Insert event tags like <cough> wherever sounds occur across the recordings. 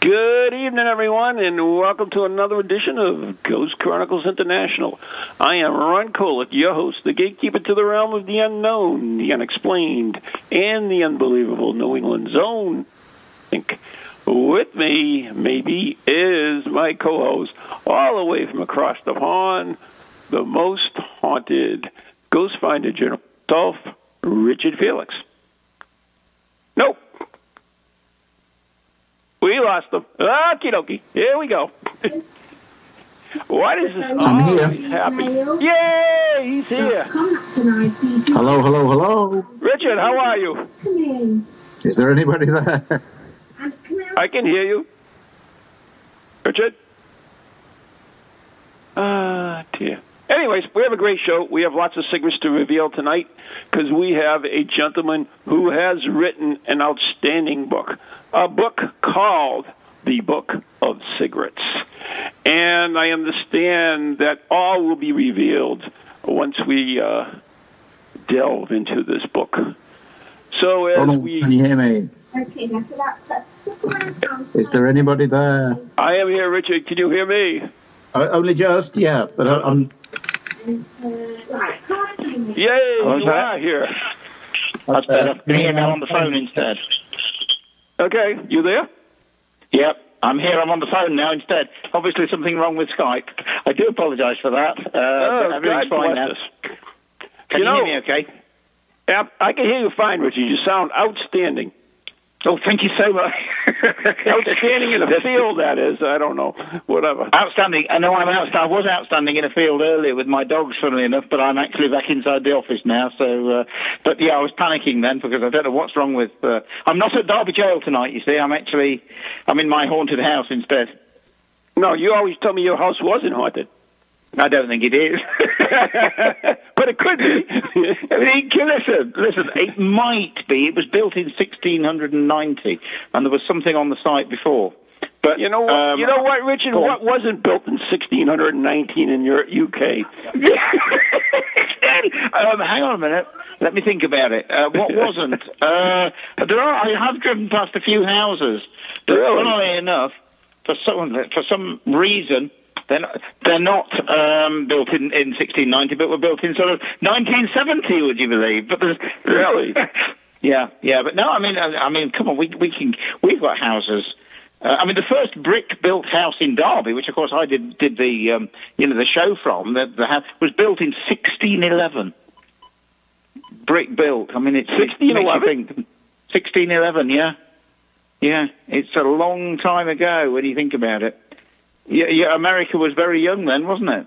Good evening, everyone, and welcome to another edition of Ghost Chronicles International. I am Ron Kolick, your host, the gatekeeper to the realm of the unknown, the unexplained, and the unbelievable New England zone. Think. With me, maybe, is my co-host, all the way from across the pond, the most haunted ghost finder general, Dolph Richard Felix. Nope. We lost them. Okie dokie. Here we go. what is this? I'm oh, here. he's happy. Yay! He's here. Hello, hello, hello. Richard, how are you? Is there anybody there? I can hear you. Richard? Ah, dear. Anyways, we have a great show. We have lots of secrets to reveal tonight because we have a gentleman who has written an outstanding book, a book called The Book of Cigarettes. And I understand that all will be revealed once we uh, delve into this book. So as Donald, we, can you hear me? Okay, that's about so. Is there anybody there? I am here, Richard. Can you hear me? O- only just, yeah. But I- I'm. Right, Yay, How's you that? are here. That's better. Can you hear me on the phone instead? Okay, you there? Yep. I'm here. I'm on the phone now instead. Obviously, something wrong with Skype. I do apologise for that. Uh, Oh, but everything's God fine bless now. us. Can You you, know- hear me okay? Yep, I can hear you fine, Richard. You sound outstanding. Oh, thank you so much. <laughs> Outstanding in a field, that is. I don't know. Whatever. Outstanding. I know I'm outstanding. I was outstanding in a field earlier with my dogs, funnily enough, but I'm actually back inside the office now. So, uh, but yeah, I was panicking then because I don't know what's wrong with. Uh, I'm not at Derby Gaol tonight. You see, I'm actually I'm in my haunted house instead. No, you always told me your house wasn't haunted. I don't think it is. <laughs> but it could be. I mean, listen, listen. It <laughs> might be. It was built in 1690, and there was something on the site before. But you know what? um, you know what, Richard? What wasn't built in 1619 in your UK? <laughs> um, hang on a minute. Let me think about it. Uh, what wasn't? Uh, there are. I have driven past a few houses. But Really? Funnily enough, for some for some reason. They're not, they're not um, built in, in 1690, but were built in sort of 1970. Would you believe? But there's <laughs> Really? yeah, yeah. But no, I mean, I, I mean, come on, we we can we've got houses. Uh, I mean, the first brick-built house in Derby, which of course I did did the um, you know the show from, the, the house was built in 1611. Brick built. I mean, it's 1611? 1611, yeah, yeah. It's a long time ago when you think about it. Yeah, yeah. America was very young then, wasn't it?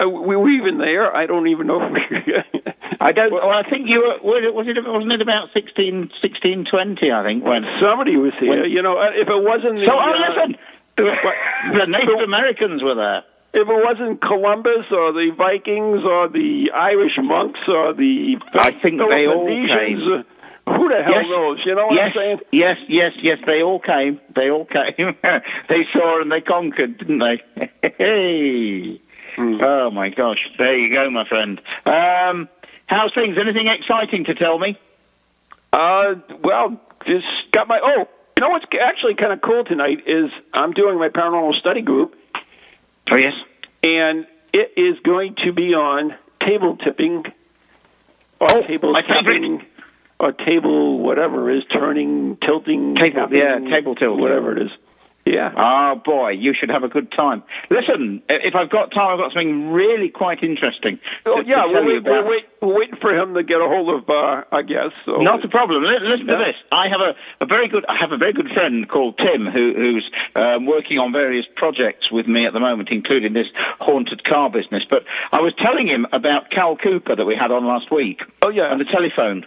Uh, we were even there. I don't even know. <laughs> I don't. Well, I think you were. Was it? Was it wasn't it about 16, 1620, I think. When Somebody was here. When- you know, uh, if it wasn't. the, So, oh, uh, listen. <laughs> the Native Americans were there. If it wasn't Columbus or the Vikings or the Irish monks or the I think they all came. Who the hell Yes. knows? You know what yes, I'm saying? yes, yes, yes. They all came. They all came. <laughs> they saw and they conquered, didn't they? <laughs> hey. Hmm. Oh my gosh. There you go, my friend. Um, how's things? Anything exciting to tell me? Uh, well, just got my. Oh, you know what's actually kind of cool tonight is I'm doing my paranormal study group, Oh yes. and it is going to be on table tipping, Oh, table tipping, or table whatever is turning, tilting, Table- tapping, yeah, table tilt. whatever it is. Yeah. Oh boy, you should have a good time. Listen, if I've got time, I've got something really quite interesting. Oh yeah, you wait, about. wait, we're waiting for him to get a hold of uh, our guest. So. Not a problem. Li- Listen to this. I have a, a very good. I have a very good friend called Tim who, who's um, working on various projects with me at the moment, including this haunted car business. But I was telling him about Cal Cooper that we had on last week. Oh, yeah. and the telephone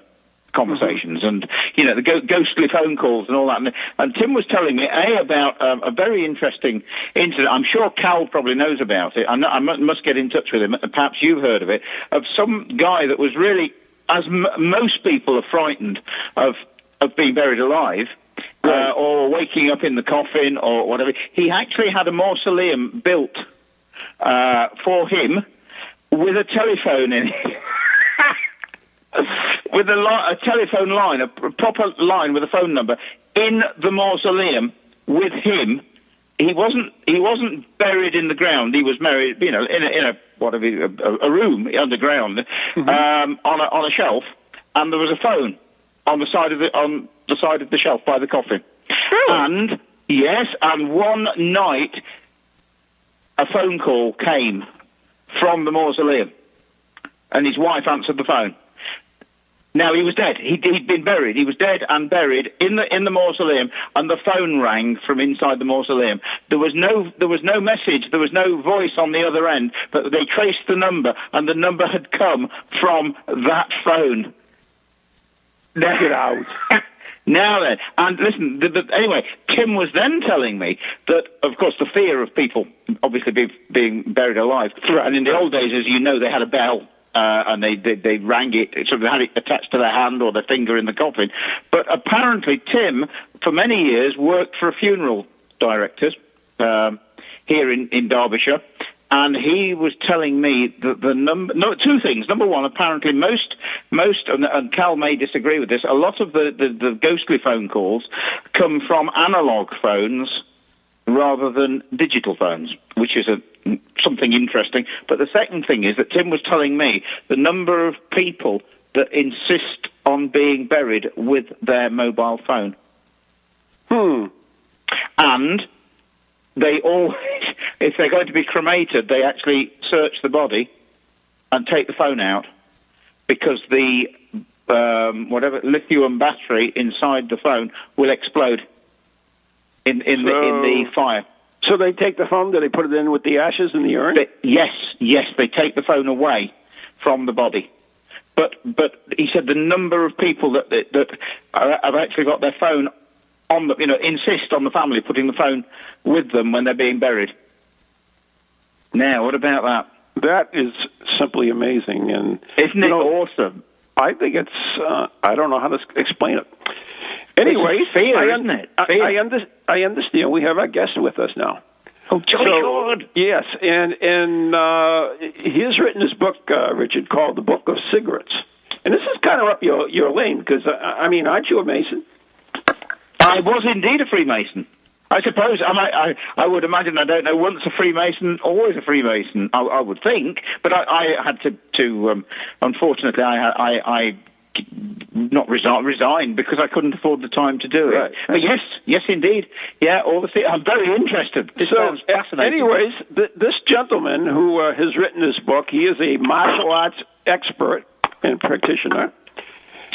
conversations and you know the go- ghostly phone calls and all that. And, and Tim was telling me a about um, a very interesting incident. I'm sure Cal probably knows about it. I, know, I must get in touch with him. Perhaps you've heard of it. Of some guy that was really, as m- most people are frightened of of being buried alive. Uh, or waking up in the coffin, or whatever. He actually had a mausoleum built uh, for him with a telephone in it. <laughs> with a, li- a telephone line, a proper line with a phone number in the mausoleum with him. He wasn't. He wasn't buried in the ground. He was buried, you know, in a, in a whatever a, a room underground, um, on a on a shelf, and there was a phone on the side of the on the side of the shelf by the coffin. And yes, and one night a phone call came from the mausoleum, and his wife answered the phone. Now he was dead. He'd, he'd been buried. He was dead and buried in the in the mausoleum, and the phone rang from inside the mausoleum. There was no there was no message. There was no voice on the other end, but they traced the number, and the number had come from that phone. Now, Get out. <laughs> now then, and listen. The, the, anyway, Tim was then telling me that, of course, the fear of people obviously be, being buried alive. And in the old days, as you know, they had a bell. Uh, and they, they they rang it, sort of had it attached to their hand or their finger in the coffin. But apparently, Tim, for many years, worked for a funeral directors um, here in, in Derbyshire, and he was telling me that the number no two things number one apparently most most and, and cal may disagree with this a lot of the, the, the ghostly phone calls come from analog phones rather than digital phones which is a something interesting. But the second thing is that tim was telling me the number of people that insist on being buried with their mobile phone. Hmm. and they always, <laughs> if they're going to be cremated, they actually search the body and take the phone out because the um, whatever lithium battery inside the phone will explode in in, the, in the fire. So they take the phone. Do they put it in with the ashes in the urn? But yes, yes, they take the phone away from the body. But but he said the number of people that that, that are, have actually got their phone on the you know insist on the family putting the phone with them when they're being buried. Now, what about that? That is simply amazing, and Isn't it know, awesome? I think it's. Uh, I don't know how to explain it. Anyway, fear, I, isn't it? I, Fear. I, under, I understand. We have our guest with us now. Oh, jolly So-! Yes, and and uh, he has written his book, uh, Richard, called "The Book of Cigarettes." And this is kind of up your your lane because uh, I mean, aren't you a Mason? I was indeed a Freemason. I suppose I, might, I I would imagine I don't know once a Freemason, always a Freemason. I, I would think, but I, I had to to um, unfortunately I I, I not resign, resigned because I couldn't afford the time to do it. Right. But yes, yes, indeed, yeah. All the I'm very interested. This so, sounds fascinating. anyways, th- this gentleman who uh, has written this book, he is a martial arts expert and practitioner.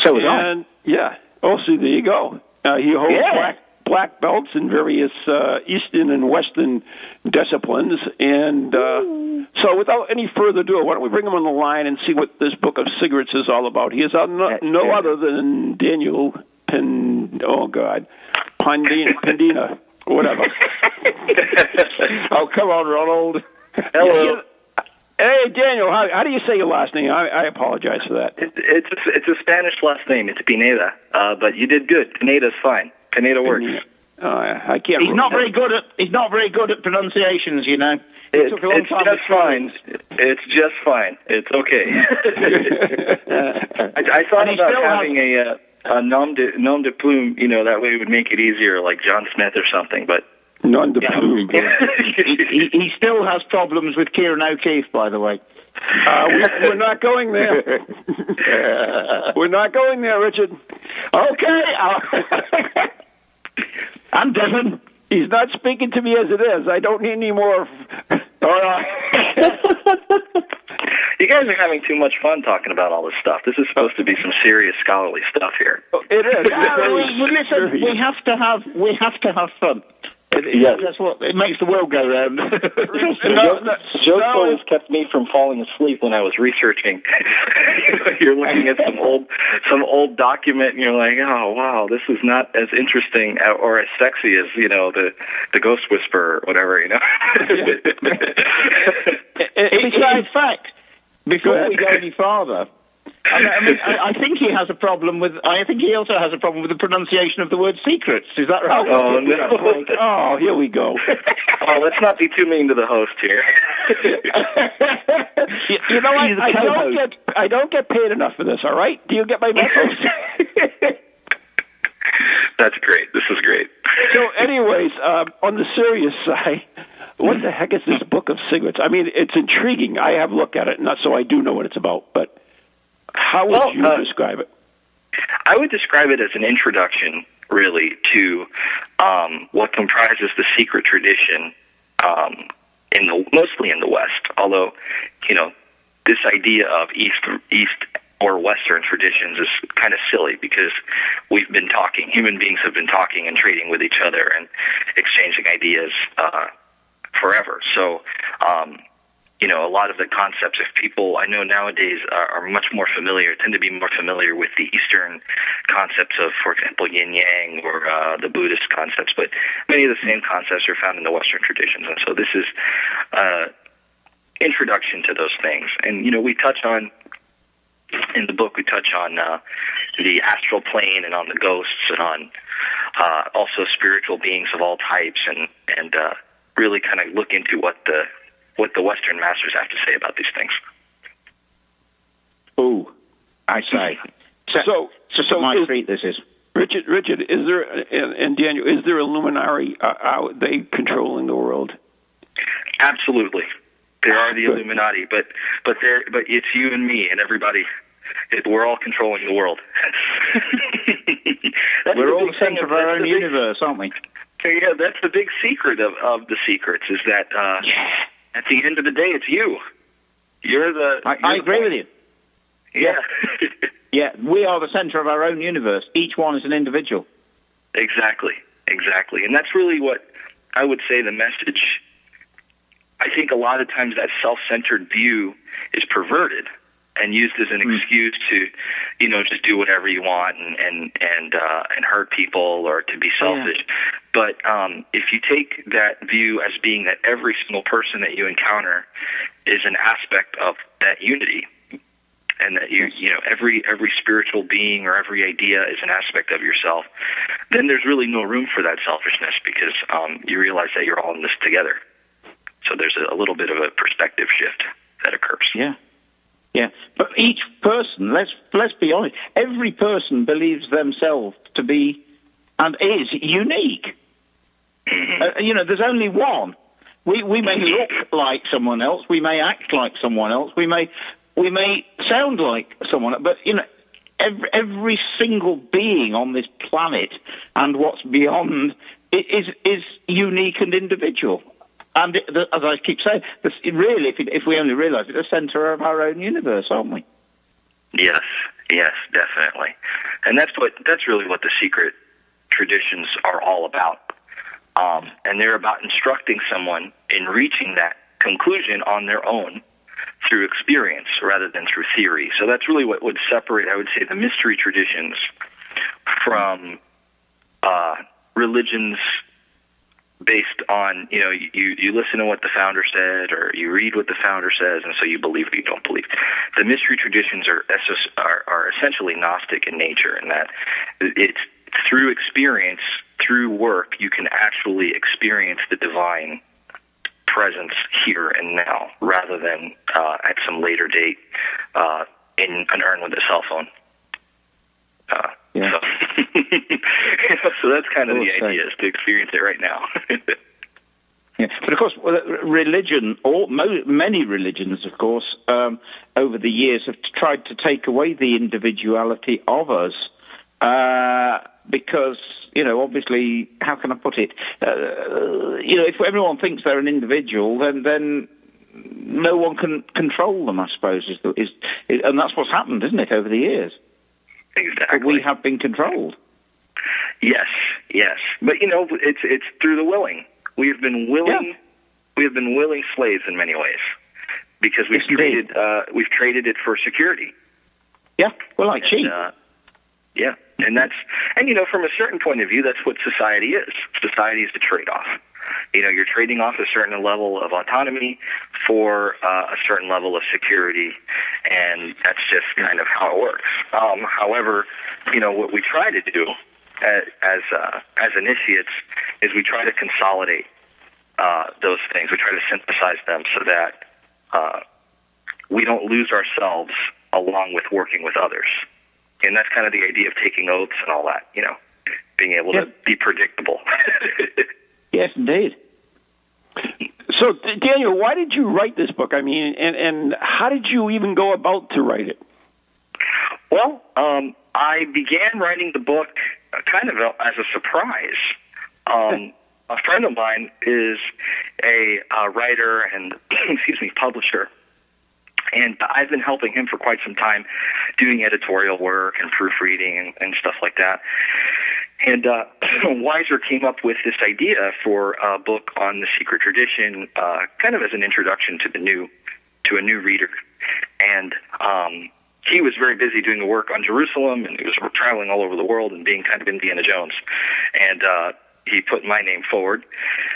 so was I. and yeah, also there you go. Uh, he holds Yeah. black black belts in various uh, Eastern and Western disciplines. And uh, so, without any further ado, why don't we bring him on the line and see what this book of cigarettes is all about? He is uh, no, no other than Daniel Pen. Oh God, Pandina, Pandina whatever. <laughs> oh come on, Ronald. Hello. Hey Daniel, how, how do you say your last name? I, I apologize for that. It, it's a, it's a Spanish last name. It's Pineda, uh, but you did good. Pineda's fine. Pineda works. Uh, I can't. He's not very good at he's not very good at pronunciations, you know. It It, took a long it's time just fine. It's just fine. It's okay. <laughs> I, I thought he about still having a uh, a nom de nom de plume. You know, that way it would make it easier, like John Smith or something. But Non de plume. <laughs> he, he, he still has problems with Kieran O'Keefe, by the way. Uh, we, <laughs> we're not going there. <laughs> we're not going there, Richard. Okay. Uh, <laughs> I'm Devon. He's not speaking to me as it is. I don't need any more. All right. You guys are having too much fun talking about all this stuff. This is supposed to be some serious scholarly stuff here. It is. Yeah, we, we- listen, we have to have we have to have fun. It, it- Yes. That's what it makes the world go round. <laughs> No, Joe, no, Joe's no, always kept me from falling asleep when I was researching. <laughs> you're looking at some old some old document, and you're like, "Oh wow, this is not as interesting or as sexy as you know the the Ghost Whisperer or whatever." You know. Besides <laughs> fact, before we go any farther, I mean, I, I, I think he has a problem with. I think he also has a problem with the pronunciation of the word secrets. Is that right? oh no! <laughs> Oh, here we go. <laughs> oh, let's not be too mean to the host here. <laughs> you, you know what? He's I don't get I don't get paid enough for this. All right? Do you get my message? That's great. This is great. so, anyways, um, on the serious side, what the heck is this book of cigarettes? I mean, it's intriguing. I have looked at it, not so I do know what it's about. But how would Well, you uh, describe it? I would describe it as an introduction, really, to um, what comprises the secret tradition um, in the mostly in the West. Although, you know, this idea of East East or Western traditions is kind of silly because we've been talking. Human beings have been talking and trading with each other and exchanging ideas uh, forever. So. Um, you know, a lot of the concepts, if people I know nowadays are, are much more familiar, tend to be more familiar with the Eastern concepts of, for example, yin yang or uh, the Buddhist concepts, but many of the same concepts are found in the Western traditions. And so this is uh, introduction to those things. And, you know, we touch on, in the book, we touch on uh, the astral plane and on the ghosts and on uh, also spiritual beings of all types and, and uh, really kind of look into what the what the Western masters have to say about these things. Ooh, I say. <laughs> So, So, so, so my is- treat this is. Richard, Richard, is there and, and Daniel, is there Illuminati? Uh, are they controlling the world? Absolutely, there are the Good. Illuminati, but but there but it's you and me and everybody. It, we're all controlling the world. <laughs> We're the all the centre of of- our own the big- universe, aren't we? Yeah, that's the big secret of of the secrets is that uh, at the end of the day, it's you. You're the. I, you're I the agree point. with you. Yeah. Yeah, <laughs> we are the centre of our own universe. Each one is an individual. Exactly, exactly. And that's really what I would say the message. I think a lot of times that self centered view is perverted and used as an excuse to, you know, just do whatever you want and and and uh, and hurt people or to be selfish. But um, if you take that view as being that every single person that you encounter is an aspect of that unity, and that you you know every every spiritual being or every idea is an aspect of yourself, then there's really no room for that selfishness because um, you realize that you're all in this together. So there's a, a little bit of a perspective shift that occurs. Yeah. Yeah. But each person, let's let's be honest, every person believes themselves to be and is unique. Uh, you know, there's only one. We we may look like someone else, we may act like someone else, we may we may sound like someone, but you know, every every single being on this planet and what's beyond is is unique and individual. And it, the, as I keep saying, this, really, if, if we only realise it, the centre of our own universe, aren't we? Yes, yes, definitely. And that's what that's really what the secret traditions are all about. Um, and they're about instructing someone in reaching that conclusion on their own through experience rather than through theory. So that's really what would separate, I would say, the mystery traditions from uh, religions based on you know you you listen to what the founder said or you read what the founder says and so you believe or you don't believe the mystery traditions are are, are essentially gnostic in nature in that it's through experience through work you can actually experience the divine presence here and now rather than uh, at some later date uh, in an urn with a cell phone uh, Yeah. so <laughs> so that's kind of the idea is to experience it right now. <laughs> Yeah. But of course, uh, religion, all, mo- many religions, of course, um, over the years have tried to take away the individuality of us. Uh, because, you know, obviously, how can I put it? Uh, you know, if everyone thinks they're an individual, then, then no one can control them, I suppose, is, the, is, is and that's what's happened, isn't it, over the years? exactly. But we have been controlled. Yes, yes, but you know, it's it's through the willing. We have been willing. Yeah. We have been willing slaves in many ways because we've Yes, traded uh, we've traded it for security. Yeah, well, like And, sheep. uh, yeah, and that's and you know, from a certain point of view, that's what society is. Society is the trade-off. You know, you're trading off a certain level of autonomy for uh, a certain level of security, and that's just kind of how it works. Um, however, you know, what we try to do as as, uh, as initiates is we try to consolidate uh, those things. We try to synthesize them so that uh, we don't lose ourselves along with working with others. And that's kind of the idea of taking oaths and all that, you know, being able to be predictable. <laughs> Yes, indeed. So, Daniel, why did you write this book? I mean, and and how did you even go about to write it? well, um, I began writing the book uh, kind of as a surprise. Um, a friend of mine is a uh, writer and, <clears throat> excuse me, publisher. And I've been helping him for quite some time doing editorial work and proofreading and, and stuff like that. And uh, <clears throat> Weiser came up with this idea for a book on the secret tradition, uh, kind of as an introduction to the new, to a new reader. And um, he was very busy doing the work on Jerusalem, and he was traveling all over the world and being kind of Indiana Jones. And uh, he put my name forward,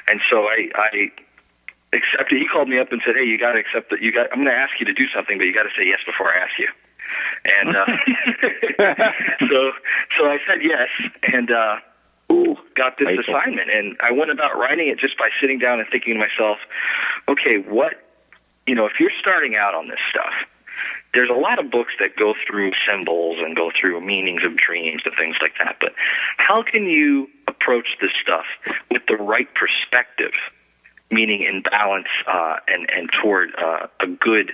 and so I, I accepted. He called me up and said, "Hey, you got to accept that. You got. I'm going to ask you to do something, but you got to say yes before I ask you." And uh, <laughs> so, so I said yes, and uh, ooh, got this Grateful. assignment. And I went about writing it just by sitting down and thinking to myself, okay, what, you know, if you're starting out on this stuff, there's a lot of books that go through symbols and go through meanings of dreams and things like that. But how can you approach this stuff with the right perspective, meaning in balance uh, and and toward uh, a good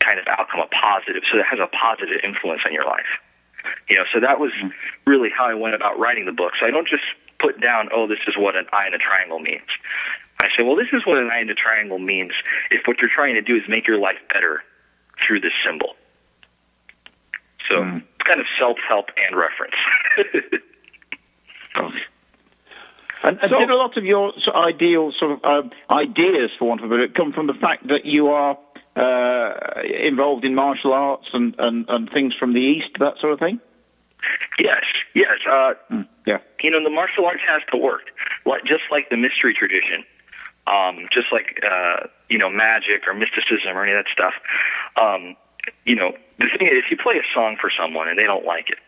kind of outcome, a positive, so that has a positive influence on your life. You know, so that was really how I went about writing the book. So I don't just put down, oh, this is what an eye in a triangle means. I say, well, this is what an eye in a triangle means if what you're trying to do is make your life better through this symbol. So it's kind of self-help and reference. <laughs> And, and did a lot of your sort of ideal sort of um, ideas, for want of a better, come from the fact that you are uh, involved in martial arts and, and, and things from the East, that sort of thing? yes, yes. Uh, Yeah. you know, the martial arts has to work, like just like the mystery tradition, um, just like uh, you know, magic or mysticism or any of that stuff. Um, you know, the thing is, if you play a song for someone and they don't like it,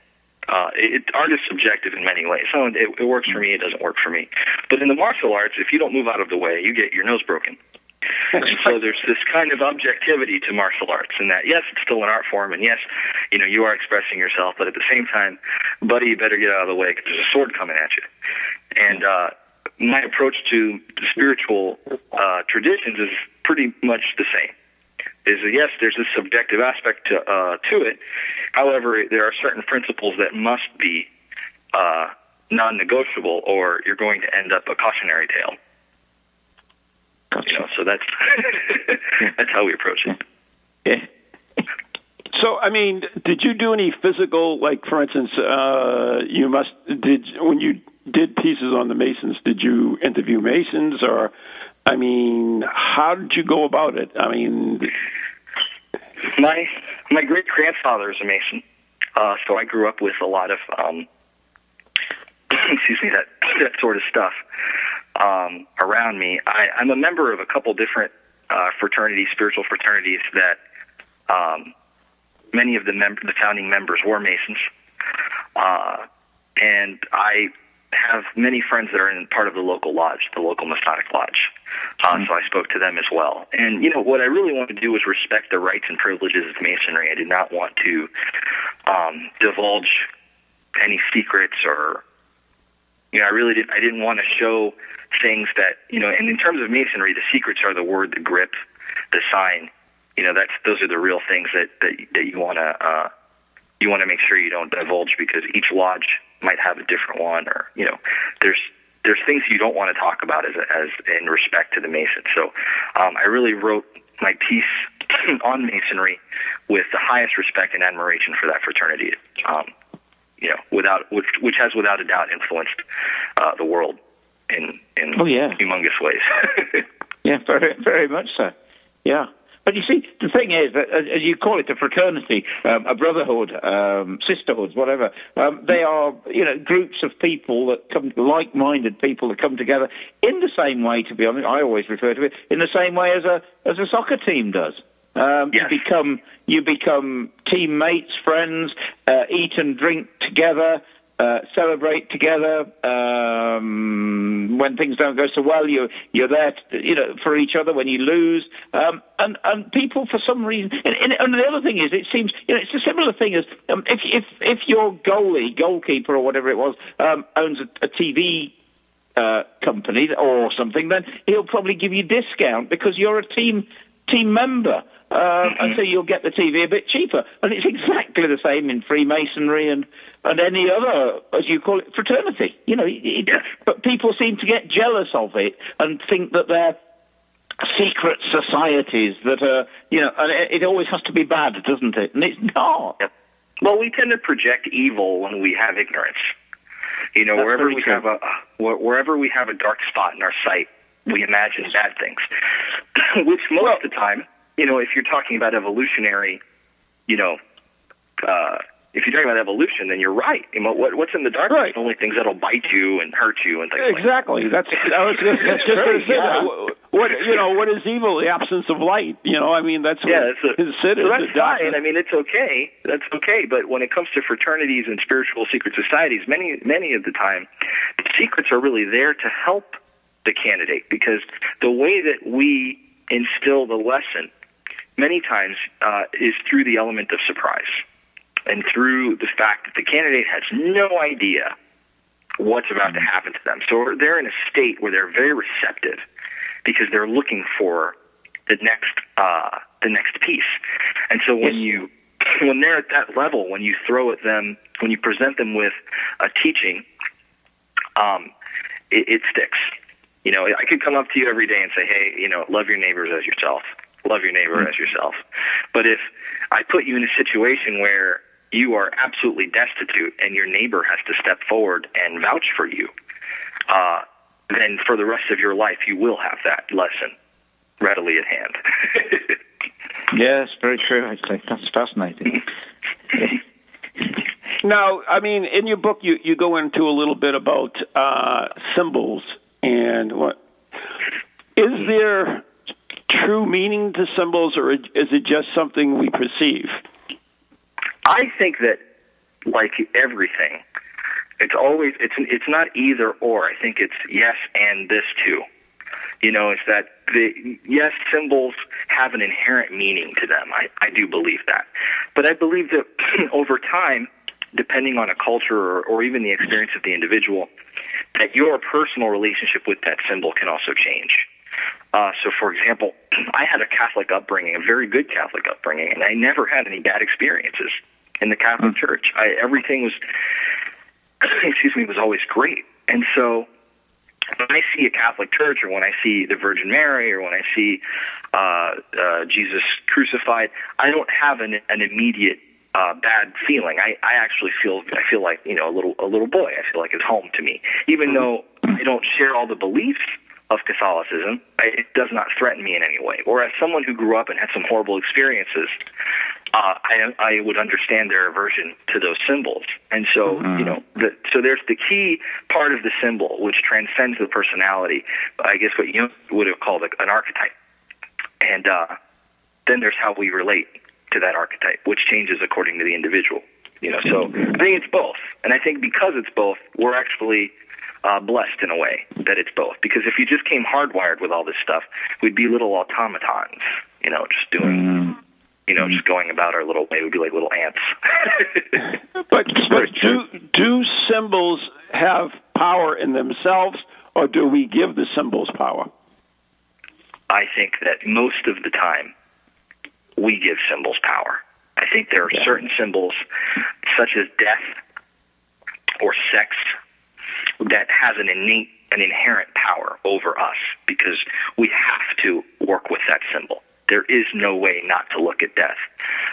uh, it, art is subjective in many ways. So it, it works for me, it doesn't work for me. But in the martial arts, if you don't move out of the way, you get your nose broken. And <laughs> so there's this kind of objectivity to martial arts, in that yes, it's still an art form, and yes, you know you are expressing yourself, but at the same time, buddy, you better get out of the way because there's a sword coming at you. And uh, my approach to the spiritual uh, traditions is pretty much the same. Is that, yes, there's this subjective aspect to uh, to it. However, there are certain principles that must be uh, non-negotiable, or you're going to end up a cautionary tale. You know, so that's <laughs> that's how we approach it. Yeah. <laughs> So, I mean, did you do any physical, like, for instance, uh, you must did when you did pieces on the Masons? Did you interview Masons, or, I mean, how did you go about it? I mean, My my great grandfather is a Mason, uh, so I grew up with a lot of um, <clears throat> excuse me that <clears throat> that sort of stuff um, around me. I, I'm a member of a couple different uh, fraternities, spiritual fraternities that um, many of the mem- the founding members were Masons, uh, and I have many friends that are in part of the local lodge, the local Masonic lodge. Uh, so I spoke to them as well. And you know what I really wanted to do was respect the rights and privileges of Masonry. I did not want to um, divulge any secrets or you know I really did I didn't want to show things that you know and in terms of masonry the secrets are the word the grip the sign you know that's those are the real things that that, that you want to uh you want to make sure you don't divulge because each lodge might have a different one or you know there's there's things you don't want to talk about as as in respect to the mason so um i really wrote my piece <clears throat> on masonry with the highest respect and admiration for that fraternity um you know without which which has without a doubt influenced uh the world in in Oh, yeah. humongous ways <laughs> Yeah, very, very much so. Yeah. But you see, the thing is, that, as as you call it, a fraternity, um, a brotherhood, um, sisterhoods, whatever. Um, they are, you know, groups of people that come, like-minded people that come together in the same way. To be honest, I always refer to it in the same way as a as a soccer team does. Um, Yes. You become you become teammates, friends, uh, eat and drink together. Uh, celebrate together. Um, when things don't go so well, you you're there, to, you know, for each other. When you lose, um, and and people for some reason, and, and, the other thing is, it seems you know, it's a similar thing as um, if if if your goalie, goalkeeper, or whatever it was, um, owns a, a TV uh, company or something, then he'll probably give you discount because you're a team team member, um, and so you'll get the TV a bit cheaper. And it's exactly the same in Freemasonry and and any other, as you call it, fraternity. You know, it, but people seem to get jealous of it and think that they're secret societies that are, you know, and it, it always has to be bad, doesn't it? And it's not. Well, we tend to project evil when we have ignorance. You know, That's wherever we true. have a wherever we have a dark spot in our sight, we imagine bad things. <clears throat> Which most of the time, you know, if you're talking about evolutionary, you know, uh, if you're talking about evolution, then you're right. You know, what, what's in the dark Right. is only things that'll bite you and hurt you and things like that. Exactly. That's I was just, that's just to say. What you know? What is evil? The absence of light. You know. I mean, that's what Yeah, that's a, so that's fine. I mean, it's okay. That's okay. But when it comes to fraternities and spiritual secret societies, many many of the time, the secrets are really there to help the candidate because the way that we instill the lesson many times uh, is through the element of surprise and through the fact that the candidate has no idea what's about to happen to them. So they're in a state where they're very receptive because they're looking for the next uh, the next piece. And so when you <clears throat> when they're at that level, when you throw at them, when you present them with a teaching, um, it, it sticks. You know, I could come up to you every day and say, "Hey, you know, love your neighbors as yourself. Love your neighbor as yourself." But if I put you in a situation where you are absolutely destitute and your neighbor has to step forward and vouch for you, uh, then for the rest of your life you will have that lesson readily at hand. <laughs> Yes, very true. Actually, that's fascinating. <laughs> Now, I mean, in your book, you, you go into a little bit about uh, symbols and what is there true meaning to symbols, or is it just something we perceive? I think that, like everything, it's always it's it's not either or. I think it's yes and this too. You know, it's that the yes symbols have an inherent meaning to them. I I do believe that, but I believe that <clears throat> over time, depending on a culture or, or even the experience of the individual, that your personal relationship with that symbol can also change. Uh, so, for example, <clears throat> I had a Catholic upbringing, a very good Catholic upbringing, and I never had any bad experiences in the Catholic Church. I, everything was, <clears throat> excuse me, was always great. And so, when I see a Catholic Church, or when I see the Virgin Mary, or when I see uh, uh, Jesus crucified, I don't have an, an immediate uh, bad feeling. I, I actually feel I feel like you know a little a little boy. I feel like it's home to me, even though I don't share all the beliefs of Catholicism. I, it does not threaten me in any way. Or as someone who grew up and had some horrible experiences, uh, I I would understand their aversion to those symbols. And so you know, the, so there's the key part of the symbol which transcends the personality. I guess what you would have called a, an archetype. And uh, then there's how we relate to that archetype, which changes according to the individual. You know, so I think it's both, and I think because it's both, we're actually uh, blessed in a way that it's both. Because if you just came hardwired with all this stuff, we'd be little automatons. You know, just doing you know, just going about our little way. We'd be like little ants. <laughs> but but do do symbols have power in themselves, or do we give the symbols power? I think that most of the time we give symbols power. I think there are Yeah. certain symbols, such as death or sex, that has an innate, an inherent power over us because we have to work with that symbol. There is no way not to look at death.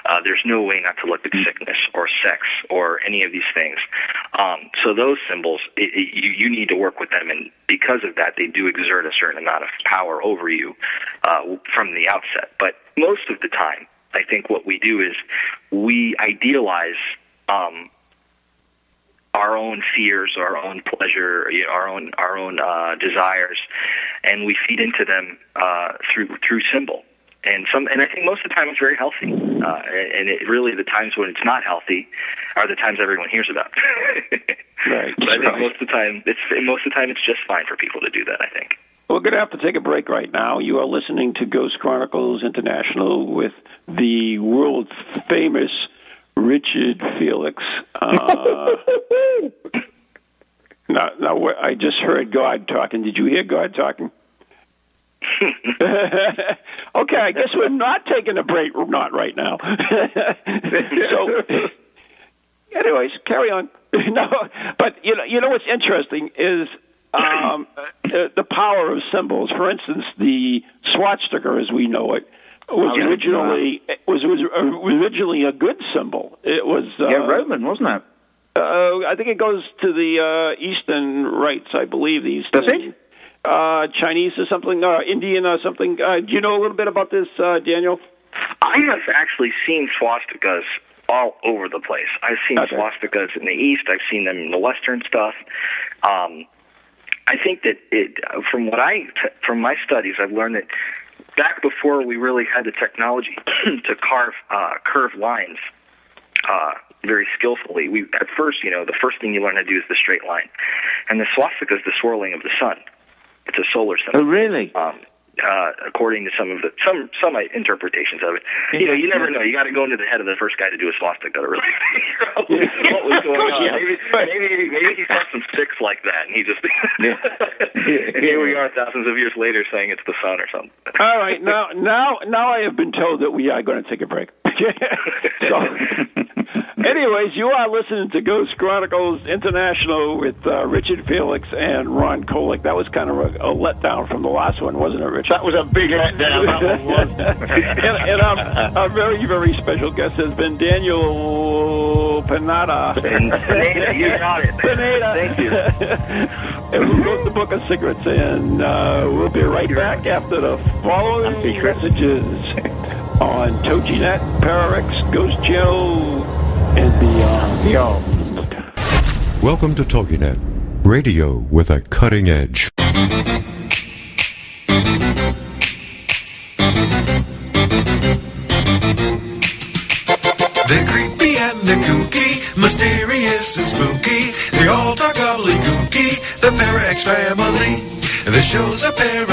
Uh, there's no way not to look at sickness or sex or any of these things. Um, so those symbols, it, it, you, you need to work with them, and because of that, they do exert a certain amount of power over you uh, from the outset. But most of the time, I think what we do is we idealize um, our own fears, our own pleasure, our own our own uh, desires, and we feed into them uh, through through symbol. And some, and I think most of the time it's very healthy. Uh, and it really, the times when it's not healthy are the times everyone hears about. <laughs> Right. But I think most of the time, it's most of the time it's just fine for people to do that. I think. We're going to have to take a break right now. You are listening to Ghost Chronicles International with the world famous Richard Felix. Uh, <laughs> now, now, I just heard God talking. Did you hear God talking? <laughs> okay, I guess we're not taking a break. Not right now. <laughs> so, anyways, carry on. <laughs> no, but you know, you know what's interesting is um, uh, the power of symbols. For instance, the swastika, as we know it, was Oh, originally was was originally a good symbol. It was uh, yeah, Roman, wasn't it? uh, I think it goes to the uh, Eastern rites, I believe. The Eastern, Does it? Uh, Chinese or something, uh, Indian or something. Uh, do you know a little bit about this, uh, Daniel? I have actually seen swastikas all over the place. I've seen Okay. swastikas in the east. I've seen them in the western stuff. Um, I think that it, from what I, from my studies, I've learned that back before we really had the technology <clears throat> to carve uh, curved lines uh, very skillfully, we at first, you know, the first thing you learn to do is the straight line, and the swastika is the swirling of the sun. It's a solar symbol Oh, really? um, uh, according to some of the some some interpretations of it. You know, you never know. You got to go into the head of the first guy to do a swastika to really <laughs> figure out what was going on. Yeah. Maybe, maybe maybe he saw some sticks like that, and he just. Yeah. <laughs> and here we are, thousands of years later, saying it's the sun or something. All right, now now now I have been told that we are going to take a break. So, anyways, you are listening to Ghost Chronicles International with uh, Richard Felix and Ron Kolick. That was kind of a, a letdown from the last one, wasn't it, Richard? That was a big letdown. That one was. <laughs> and and our, our very very special guest has been Daniel Panada. Pineda, you got it. Pineda. Thank you. <laughs> and who wrote the Book of Secrets. And uh, we'll be right back after the following messages on TogiNet, Pararex, Ghost Channel, and beyond. Welcome to TogiNet, radio with a cutting edge. They're creepy and they're kooky, mysterious and spooky. They all talk gobbledygooky, the Parax family. The shows a paranormal,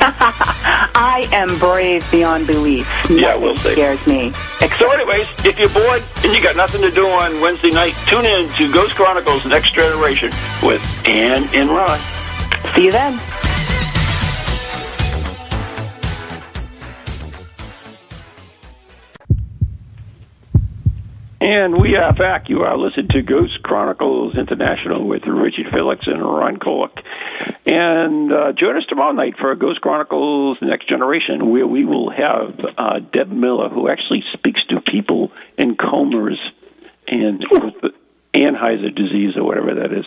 <laughs> I am brave beyond belief. Yeah, we'll see. Scares me. So, anyways, if you're bored and you got nothing to do on Wednesday night, tune in to Ghost Chronicles Next Generation with Ann and Ron. See you then. And we are back. You are listening to Ghost Chronicles International with Richard Felix and Ron Kolek. And uh, join us tomorrow night for Ghost Chronicles Next Generation, where we will have uh, Deb Miller, who actually speaks to people in comas and with the Anheuser disease or whatever that is.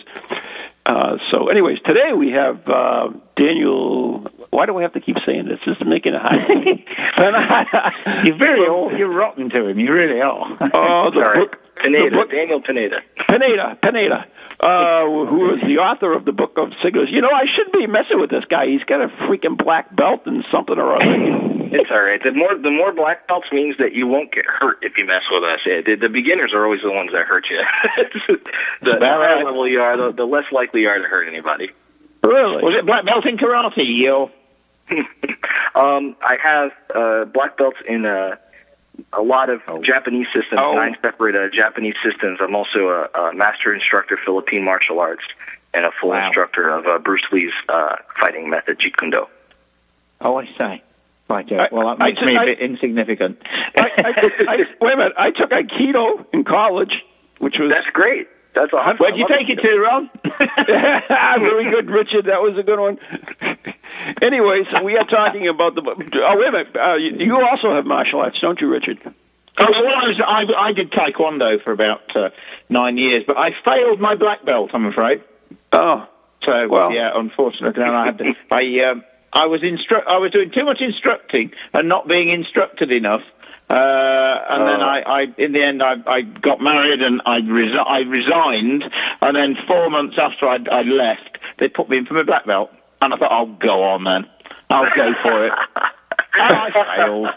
Uh, so, anyways, today we have uh, Daniel. Why do I have to keep saying this? This is making it hard. <laughs> You're very old. You're rotten to him. You really are. <laughs> Oh, the <laughs> Sorry. book, Pineda, the book, Daniel Pineda. Pineda, Pineda, uh, who is the author of the Book of Signals. You know, I shouldn't be messing with this guy. He's got a freaking black belt and something or other. It's all right. The more the more black belts means that you won't get hurt if you mess with us. Yeah, the, the beginners are always the ones that hurt you. <laughs> the, the higher level you are, the, the less likely you are to hurt anybody. Really? Was it black belt in karate, yo? <laughs> Um, I have uh, black belts in uh, a lot of Japanese systems, Oh. nine separate uh, Japanese systems. I'm also a, a master instructor, Philippine martial arts, and a full Wow. instructor of uh, Bruce Lee's uh, fighting method, Jeet Kune Do. Oh, I say. Right, I- well, that I makes just- me a bit insignificant. I, I, I, <laughs> wait a minute. I took Aikido in college, which was That's great. That's a awesome. Where'd you take it to, Ron? <laughs> <laughs> very good, Richard. That was a good one. Anyways, we are talking about the. Oh, wait a minute. Uh, you, you also have martial arts, don't you, Richard? Oh, well, I, was, I, I did taekwondo for about uh, nine years, but I failed my black belt. I'm afraid. Oh, So Well- yeah, unfortunately, and I had to, I um, I was instru- I was doing too much instructing and not being instructed enough. Uh, and then Oh. I, I, in the end, I, I got married and I, resi- I resigned. And then four months after I'd, I left, they put me in for my black belt. And I thought, I'll go on then. I'll go for it. and I failed.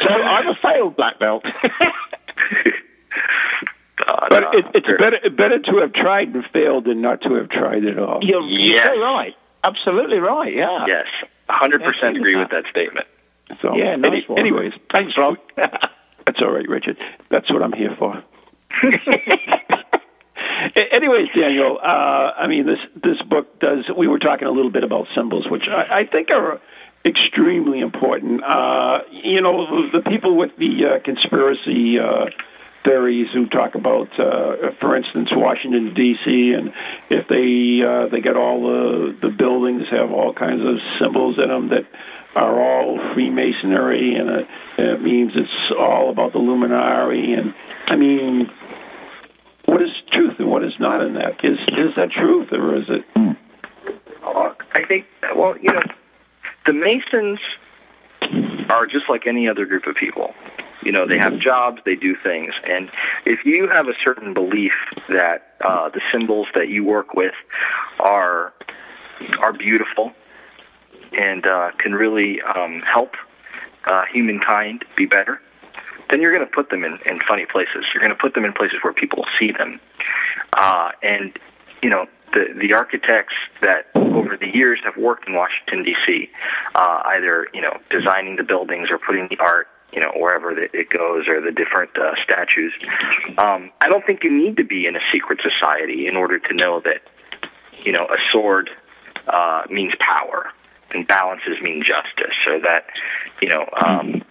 So I'm a failed black belt. God, but it, it's better better to have tried and failed than not to have tried at all. You're, you're right. Absolutely right. Yeah. Yes, 100% agree with that statement. So, Yeah, nice any- one. anyways, Thanks, Ron. <laughs> that's all right, Richard. That's what I'm here for. <laughs> Anyways, Daniel, uh, I mean this this book does. We were talking a little bit about symbols, which I, I think are extremely important. Uh, you know, the people with the uh, conspiracy uh, theories who talk about, uh, for instance, Washington D.C. and if they uh, they got all the the buildings have all kinds of symbols in them that are all Freemasonry, and it, it means it's all about the Illuminati. And I mean, what is truth and what is not in that? Is is that truth or is it? Uh, I think, well, you know, the Masons are just like any other group of people. You know, they have jobs, they do things, and if you have a certain belief that uh, the symbols that you work with are are beautiful and uh, can really um, help uh, humankind be better, then you're going to put them in, in funny places. You're going to put them in places where people see them. Uh, and, you know, the, the architects that over the years have worked in Washington, D.C., uh, either, you know, designing the buildings or putting the art, you know, wherever it goes or the different uh, statues, um, I don't think you need to be in a secret society in order to know that, you know, a sword uh, means power and balances mean justice. So that, you know, um,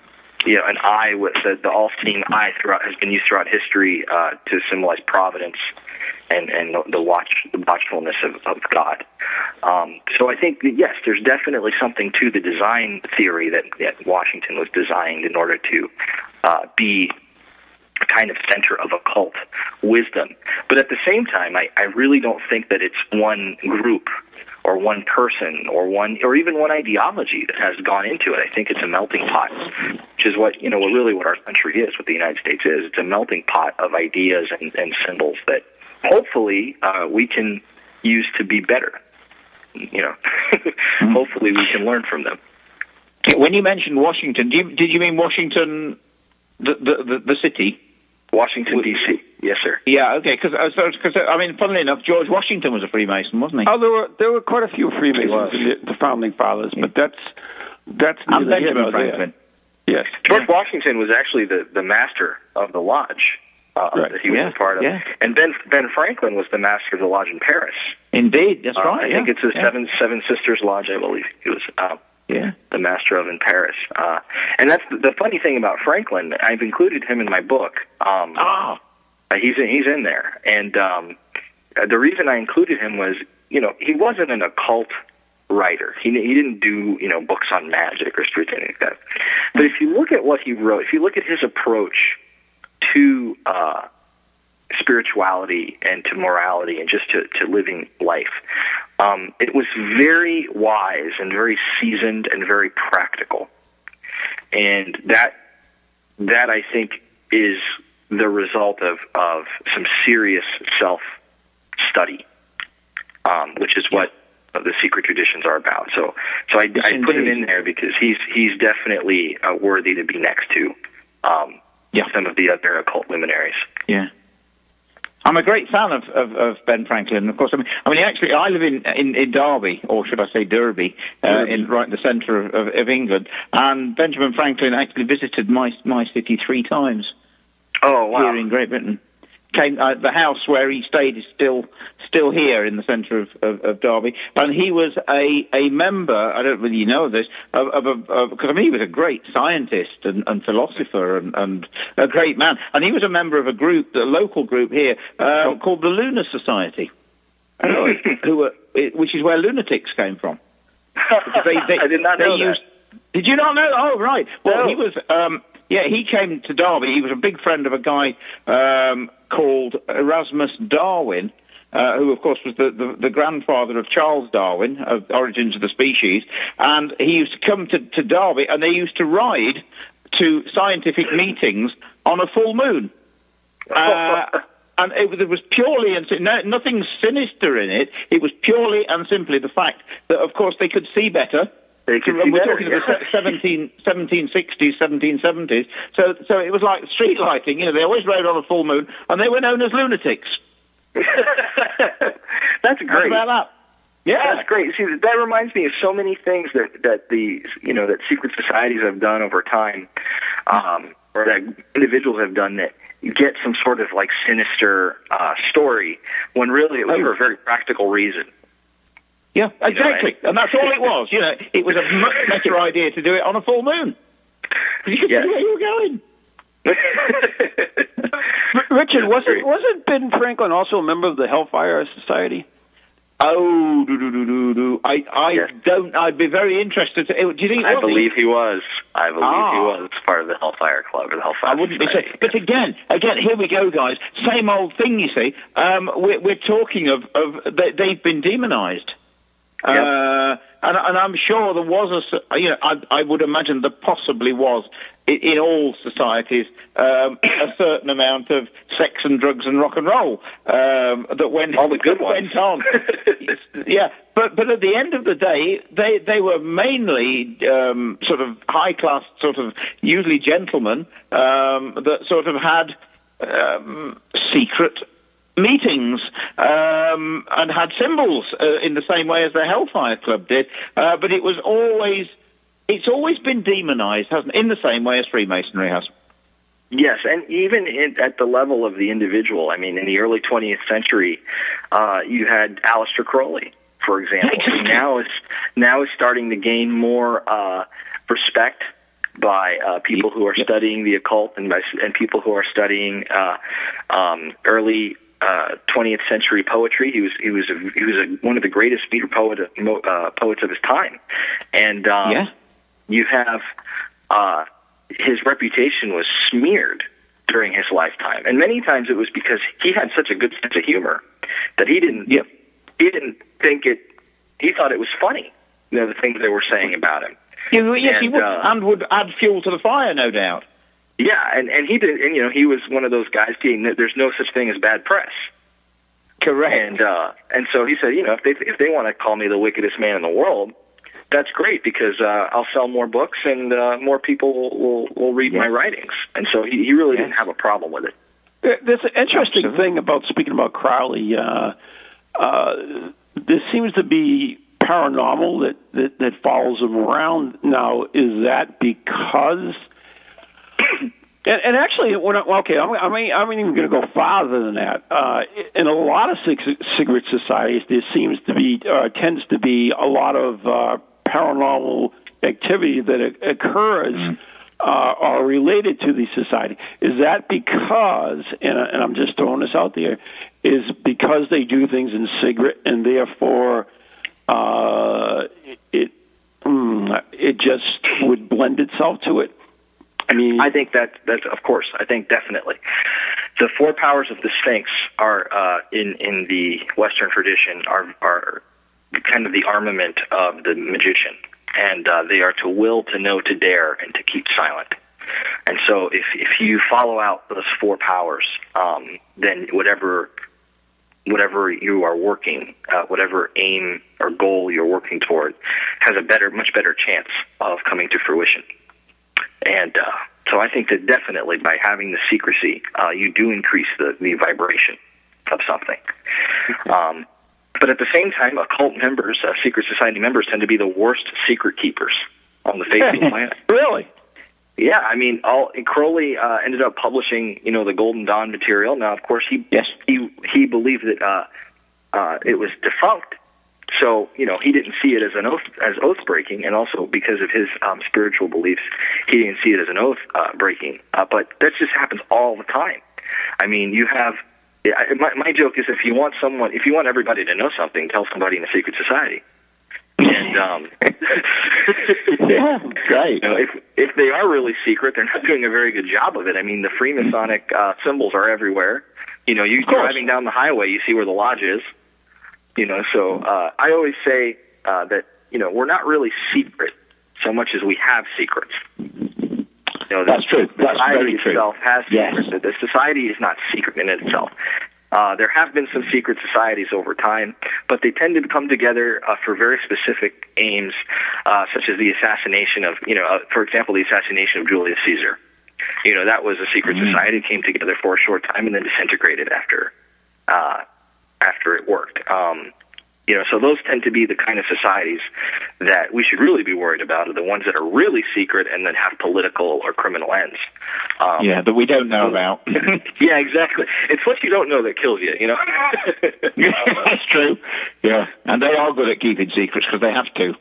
you know, an eye with the, the all-seeing eye throughout has been used throughout history uh, to symbolize providence and and the, watch the watchfulness of, of God. Um, so I think that, yes, there's definitely something to the design theory that, that Washington was designed in order to uh, be kind of center of occult wisdom. But at the same time, I, I really don't think that it's one group or one person or one or even one ideology that has gone into it. I think it's a melting pot, which is what you know, really what our country is, what the United States is. It's a melting pot of ideas and, and symbols that hopefully uh, we can use to be better. You know, mm-hmm. <laughs> hopefully we can learn from them. When you mentioned Washington, do you, did you mean Washington, the the, the, the city? Washington D.C. Yes, sir. Yeah, okay. Because because uh, uh, I mean, funnily enough, George Washington was a Freemason, wasn't he? Oh, there were there were quite a few Freemasons in the, the founding fathers, but that's that's and neither here Benjamin. Franklin. Yes. George Washington was actually the, the master of the lodge uh, Right. that he was Yeah, a part of, yeah. and Ben Ben Franklin was the master of the lodge in Paris. Indeed, that's Uh, right. I yeah. think it's the. Seven Seven Sisters Lodge, I believe he was uh, Yeah. the master of in Paris. Uh, and that's the, the funny thing about Franklin. I've included him in my book. Um, Ah. Uh, he's in, he's in there, and um, uh, the reason I included him was, you know, he wasn't an occult writer. He he didn't do you know books on magic or spirituality like that. But if you look at what he wrote, if you look at his approach to uh, spirituality and to morality and just to, to living life, um, it was very wise and very seasoned and very practical, and that that I think is the result of, of some serious self study, um, which is what the secret traditions are about. So, so I, I put him in there because he's he's definitely uh, worthy to be next to um, Yeah. some of the other occult luminaries. Yeah. I'm a great fan of, of, of Ben Franklin. Of course, I mean, I mean, actually, I live in in, in Derby, or should I say Derby, uh, in right in the centre of, of, of England. And Benjamin Franklin actually visited my my city three times Oh wow! here in Great Britain. Came uh, the house where he stayed is still still here in the centre of, of, of Derby, and he was a, a member. I don't really know this of of because I mean he was a great scientist and, and philosopher and, and a great man, and he was a member of a group, a local group here um, called the Lunar Society, <laughs> who were, which is where lunatics came from. <laughs> Because they, they, I did not know that. used, Did you not know? Oh, right. Well, No. he was. Um, yeah, he came to Derby. He was a big friend of a guy um, called Erasmus Darwin. Uh, who, of course, was the, the, the grandfather of Charles Darwin, of Origins of the Species, and he used to come to, to Derby, and they used to ride to scientific meetings on a full moon. Uh, <laughs> and it, was- it was purely and no, nothing sinister in it. It was purely and simply the fact that, of course, they could see better. They could So, see we're talking se- 17, 1760s, 1770s. So, so it was like street lighting. You know, they always rode on a full moon, and they were known as lunatics. <laughs> That's How great. about that? Yeah. That's great. See, that reminds me of so many things that that the you know that secret societies have done over time, um, or that individuals have done that get some sort of like sinister uh, story when really it was for a very practical reason. Yeah, exactly. and that's all it was. You <laughs> know, it was a much better idea to do it on a full moon. 'Cause You could Yes. see where you were going. <laughs> Richard, wasn't wasn't Ben Franklin also a member of the Hellfire Society? Oh, do do do do do. I I Yes. don't. I'd be very interested. To, do you think? I believe he was. I believe Ah. he was part of the Hellfire Club or the Hellfire. I wouldn't be so. Society. But again, again, here we go, guys. Same old thing. You see, um, we're, we're talking of of they, they've been Uh, and, and I'm sure there was a, you know, I, I would imagine there possibly was in, in all societies um, <coughs> a certain amount of sex and drugs and rock and roll um, that went All the good <laughs> ones. went on. <laughs> yeah, but but at the end of the day, they they were mainly um, sort of high class, sort of usually gentlemen um, that sort of had um, secret meetings um, and had symbols uh, in the same way as the Hellfire Club did. Uh, but it was always, it's always been demonized, hasn't it? In the same way as Freemasonry has. Yes, and even in, at the level of the individual. I mean, in the early 20th century, uh, you had Aleister Crowley, for example. Now is now is starting to gain more uh, respect by uh, people who are studying the occult and by, and people who are studying uh, um, early. Uh, 20th century poetry. He was he was a, he was a, one of the greatest meter poet uh, poets of his time, and um, Yeah. you have uh, his reputation was smeared during his lifetime, and many times it was because he had such a good sense of humor that he didn't Yep. he didn't think it. He thought it was funny. You know the things they were saying about him. Yeah, yes, he would, uh, and would add fuel to the fire, no doubt. Yeah, and and he did. And you know he was one of those guys. Being that there's no such thing as bad press. Correct. And uh, and so he said, you know, if they if they want to call me the wickedest man in the world, that's great because uh, I'll sell more books and uh, more people will will, will read my writings. And so he he really didn't have a problem with it. There's an interesting thing about speaking about Crowley. Uh, uh, there seems to be paranormal that, that, that follows him around. Now, is that because? <coughs> And, and actually, when I, okay, I'm, I mean, I'm even going to go farther than that. Uh, in a lot of secret societies, there seems to be uh, tends to be a lot of uh, paranormal activity that occurs. Mm uh, are related to the society. Is that because, and, and I'm just throwing this out there, is because they do things in secret and therefore uh, it mm, it just would blend itself to it? I mean, I think that that's of course. I think definitely the four powers of the Sphinx are uh, in in the Western tradition are are kind of the armament of the magician and uh, they are to will, to know, to dare, and to keep silent. And so, if if you follow out those four powers, um, then whatever whatever you are working, uh, whatever aim or goal you're working toward, has a better, much better chance of coming to fruition. And uh, so, I think that definitely by having the secrecy, uh, you do increase the the vibration of something. Um, but at the same time, occult members, uh, secret society members, tend to be the worst secret keepers on the face of the <laughs> planet. Really? Yeah, I mean, all Crowley uh, ended up publishing, you know, the Golden Dawn material. Now, of course, he yes. he he believed that uh, uh, it was defunct, so you know he didn't see it as an oath as oath breaking, and also because of his um, spiritual beliefs, he didn't see it as an oath uh, breaking. Uh, but that just happens all the time. I mean, you have my my joke is if you want someone, if you want everybody to know something, tell somebody in a secret society. And um, <laughs> yeah, right. <laughs> You know, if if they are really secret, they're not doing a very good job of it. I mean, the Freemasonic uh, symbols are everywhere. You know, you driving down the highway, you see where the lodge is. You know, so uh, I always say uh, that you know we're not really secret so much as we have secrets. You know, That's true. That's society very true. itself has yes. secrets. The society is not secret in itself. Uh, there have been some secret societies over time, but they tend to come together uh, for very specific aims, uh, such as the assassination of, you know, uh, for example, the assassination of Julius Caesar. You know, that was a secret mm. society came together for a short time and then disintegrated after uh, after it worked. Um, you know, so those tend to be the kind of societies that we should really be worried about, are the ones that are really secret and that have political or criminal ends. Um, yeah, that we don't know about. <laughs> <laughs> yeah, exactly. It's what you don't know that kills you. You know. <laughs> That's true. Yeah, and they are good at keeping secrets because they have to.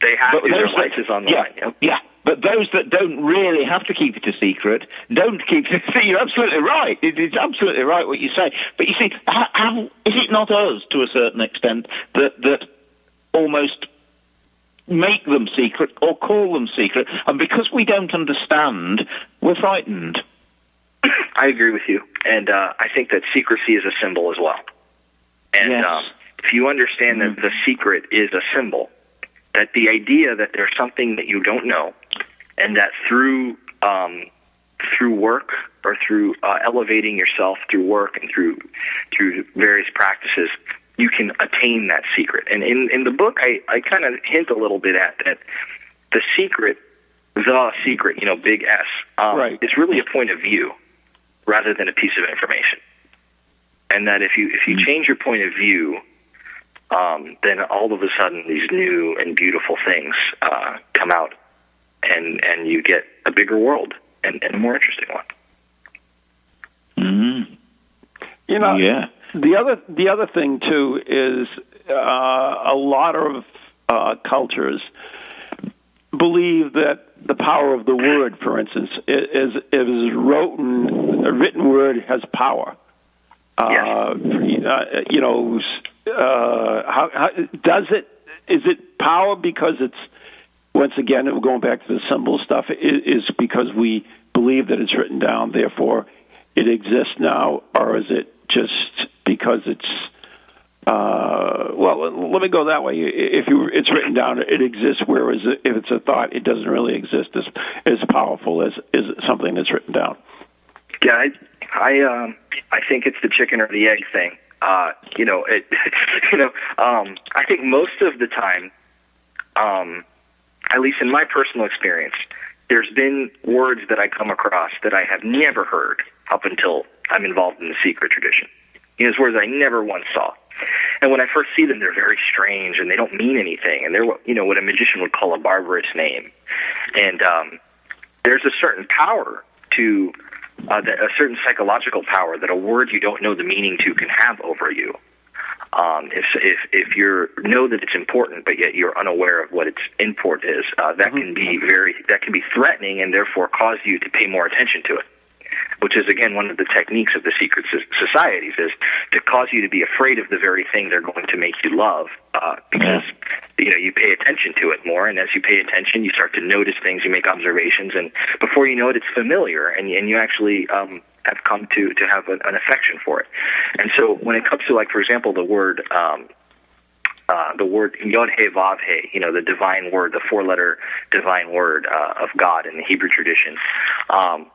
They have but to. Their life is on the yeah, line. Know? Yeah, but those that don't really have to keep it a secret don't keep it. <laughs> See, you're absolutely right. It is absolutely right what you say. But you see, how, how, is it not us to a certain extent that that almost make them secret or call them secret, and because we don't understand, we're frightened. <coughs> I agree with you, and uh, I think that secrecy is a symbol as well. And yes. um, if you understand mm-hmm. that the secret is a symbol, that the idea that there's something that you don't know, and that through um, through work or through uh, elevating yourself through work and through through various practices, you can attain that secret. And in in the book, I I kind of hint a little bit at that. The secret, the secret, you know, big S, um, right. is really a point of view rather than a piece of information. And that if you if you mm-hmm. change your point of view, um, then all of a sudden these new and beautiful things uh, come out, and and you get a bigger world and, and a more interesting one. Mm-hmm. You know, yeah. The other the other thing too is uh, a lot of uh, cultures believe that the power of the word, for instance, is is written a written word has power. Yes. Uh, you know, uh, how, how does it? Is it power because it's once again going back to the symbol stuff? Is because we believe that it's written down, therefore it exists now, or is it just because it's uh, well, let me go that way. If you, it's written down, it exists. Whereas if it's a thought, it doesn't really exist as as powerful as is something that's written down. Yeah, I, I, um, I think it's the chicken or the egg thing uh, you know, it, <laughs> you know, um, I think most of the time, um, at least in my personal experience, there's been words that I come across that I have never heard up until I'm involved in the secret tradition. You know, it's words I never once saw. And when I first see them, they're very strange and they don't mean anything. And they're you know what a magician would call a barbarous name. And um, there's a certain power to uh, a certain psychological power that a word you don't know the meaning to can have over you. Um, if if if you know that it's important, but yet you're unaware of what its import is, uh, that can be very that can be threatening, and therefore cause you to pay more attention to it. Which is again one of the techniques of the secret societies, is to cause you to be afraid of the very thing they're going to make you love, uh, because you know you pay attention to it more, and as you pay attention, you start to notice things, you make observations, and before you know it, it's familiar, and and you actually um, have come to to have an, an affection for it. And so when it comes to like, for example, the word. Um, uh, the word Yod He Vav He, you know, the divine word, the four-letter divine word uh, of God in the Hebrew tradition. Um,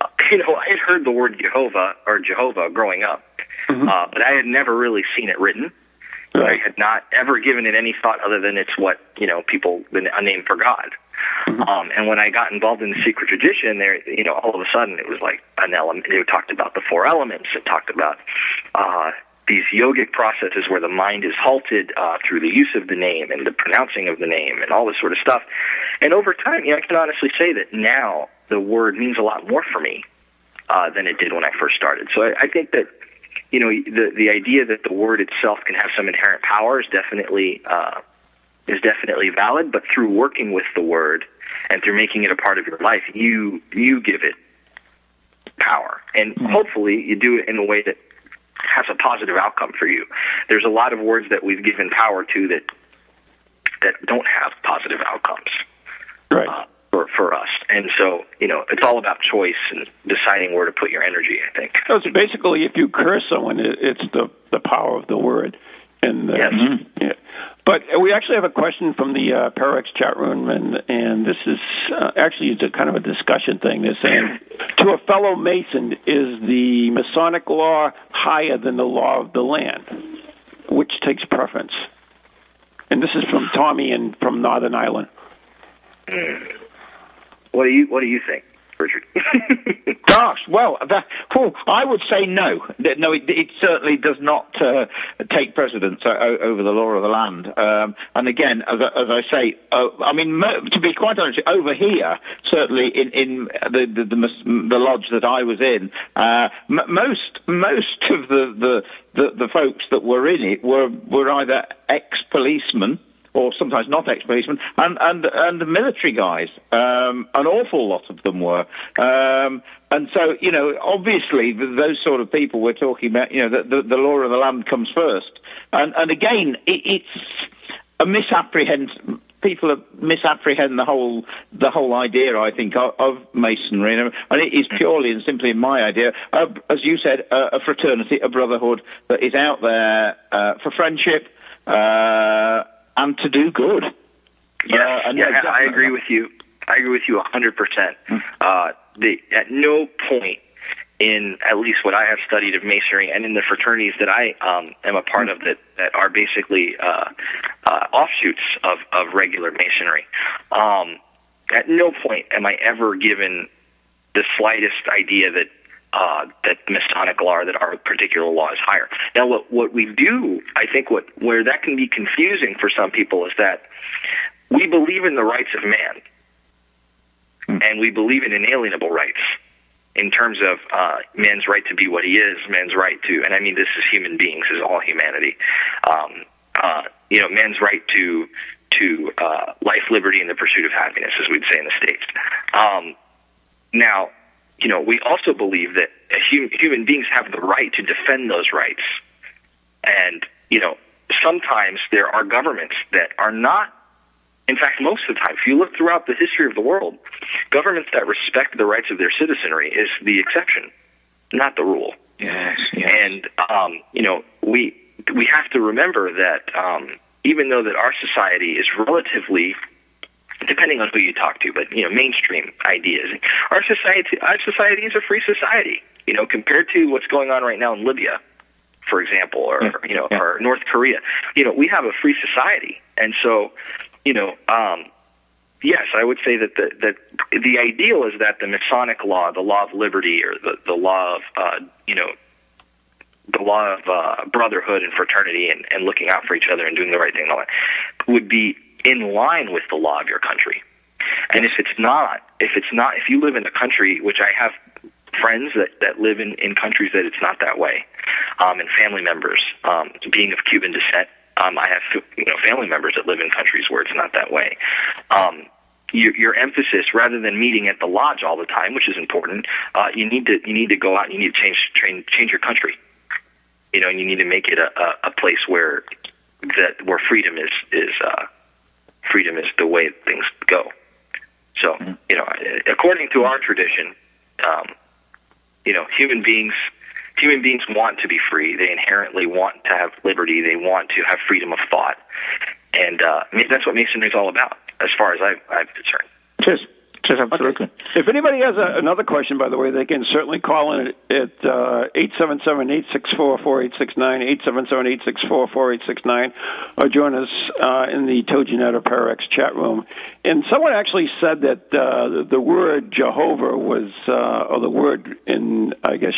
<laughs> you know, I had heard the word Jehovah or Jehovah growing up, mm-hmm. uh, but I had never really seen it written. Right. I had not ever given it any thought other than it's what you know people a name for God. Mm-hmm. Um, and when I got involved in the secret tradition, there, you know, all of a sudden it was like an element. It talked about the four elements. It talked about uh, these yogic processes where the mind is halted uh, through the use of the name and the pronouncing of the name and all this sort of stuff. And over time, you know, I can honestly say that now the word means a lot more for me uh, than it did when I first started. So I, I think that you know the the idea that the word itself can have some inherent power is definitely uh, is definitely valid. But through working with the word and through making it a part of your life, you you give it power, and mm-hmm. hopefully you do it in a way that has a positive outcome for you. There's a lot of words that we've given power to that that don't have positive outcomes. Right. Uh, for for us. And so, you know, it's all about choice and deciding where to put your energy. I think. So basically, if you curse someone, it's the the power of the word. And uh, yes. yeah. But we actually have a question from the uh, Pararex chat room, and and this is uh, actually it's a kind of a discussion thing. They're saying to a fellow Mason, is the Masonic law higher than the law of the land? Which takes preference? And this is from Tommy and from Northern Ireland. Mm. What do you What do you think? Richard? <laughs> Gosh, well, that, well, I would say no. No, it, it certainly does not uh, take precedence over the law of the land. Um, and again, as, as I say, uh, I mean, to be quite honest, over here, certainly in, in the, the, the, the lodge that I was in, uh, most most of the, the, the, the folks that were in it were, were either ex-policemen or sometimes not ex-policemen, and and and military guys. Um, an awful lot of them were, um, and so you know, obviously those sort of people we're talking about. You know, the, the, the law of the land comes first, and and again, it, it's a misapprehend. People misapprehend the whole the whole idea. I think of, of masonry, and it is purely and simply my idea. As you said, a, fraternity, a brotherhood that is out there uh, for friendship. And to do good. Yeah, uh, yeah, I agree with you. I agree with you 100%. Mm. Uh, the, at no point in at least what I have studied of masonry and in the fraternities that I um, am a part mm. of that, that are basically uh, uh, offshoots of, of regular masonry. Um, at no point am I ever given the slightest idea that uh, that Masonic law that our particular law is higher. Now, what what we do, I think, what where that can be confusing for some people is that we believe in the rights of man, hmm. and we believe in inalienable rights in terms of uh, man's right to be what he is, man's right to, and I mean this is human beings, is all humanity. Um, uh, you know, man's right to to uh, life, liberty, and the pursuit of happiness, as we'd say in the states. Um, now, you know, we also believe that human beings have the right to defend those rights. And, you know, sometimes there are governments that are not, in fact, most of the time, if you look throughout the history of the world, governments that respect the rights of their citizenry is the exception, not the rule. Yes, yes. And, um, you know, we, we have to remember that, um, even though that our society is relatively depending on who you talk to, but you know, mainstream ideas. Our society, our society is a free society. You know, compared to what's going on right now in Libya, for example, or yeah. you know, yeah. or North Korea. You know, we have a free society, and so, you know, um, yes, I would say that the that the ideal is that the Masonic law, the law of liberty, or the the law of uh, you know the law of uh, brotherhood and fraternity and, and looking out for each other and doing the right thing and all that would be in line with the law of your country. And if it's not, if it's not, if you live in a country, which I have friends that, that live in, in countries that it's not that way, um, and family members, um, being of Cuban descent, um, I have you know family members that live in countries where it's not that way. Um, your, your emphasis, rather than meeting at the lodge all the time, which is important, uh, you need to you need to go out. and You need to change train, change your country. You know, and you need to make it a, a, a place where that where freedom is is uh, freedom is the way things go. So, you know, according to our tradition, um, you know, human beings human beings want to be free. They inherently want to have liberty. They want to have freedom of thought, and uh, I mean, that's what masonry is all about, as far as I, I'm concerned. Cheers. Absolutely. Okay. If anybody has a, another question, by the way, they can certainly call in at uh, eight seven seven eight six four four eight six nine eight seven seven eight six four four eight six nine, or join us uh, in the TogiNet or Pararex chat room. And someone actually said that uh, the word Jehovah was, uh, or the word in, I guess,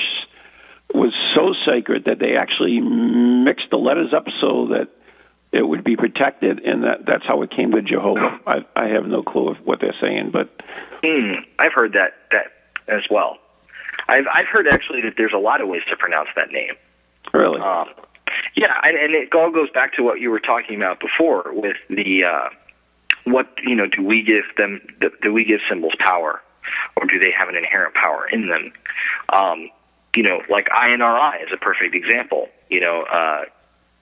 was so sacred that they actually mixed the letters up so that it would be protected, and that that's how it came to Jehovah. <sighs> I, I have no clue of what they're saying, but Hmm, I've heard that that as well. I've I've heard actually that there's a lot of ways to pronounce that name. really, Um, yeah, and, and it all goes back to what you were talking about before with the uh, what you know. Do we give them? Do we give symbols power, or do they have an inherent power in them? Um, you know, like INRI is a perfect example. You know, uh,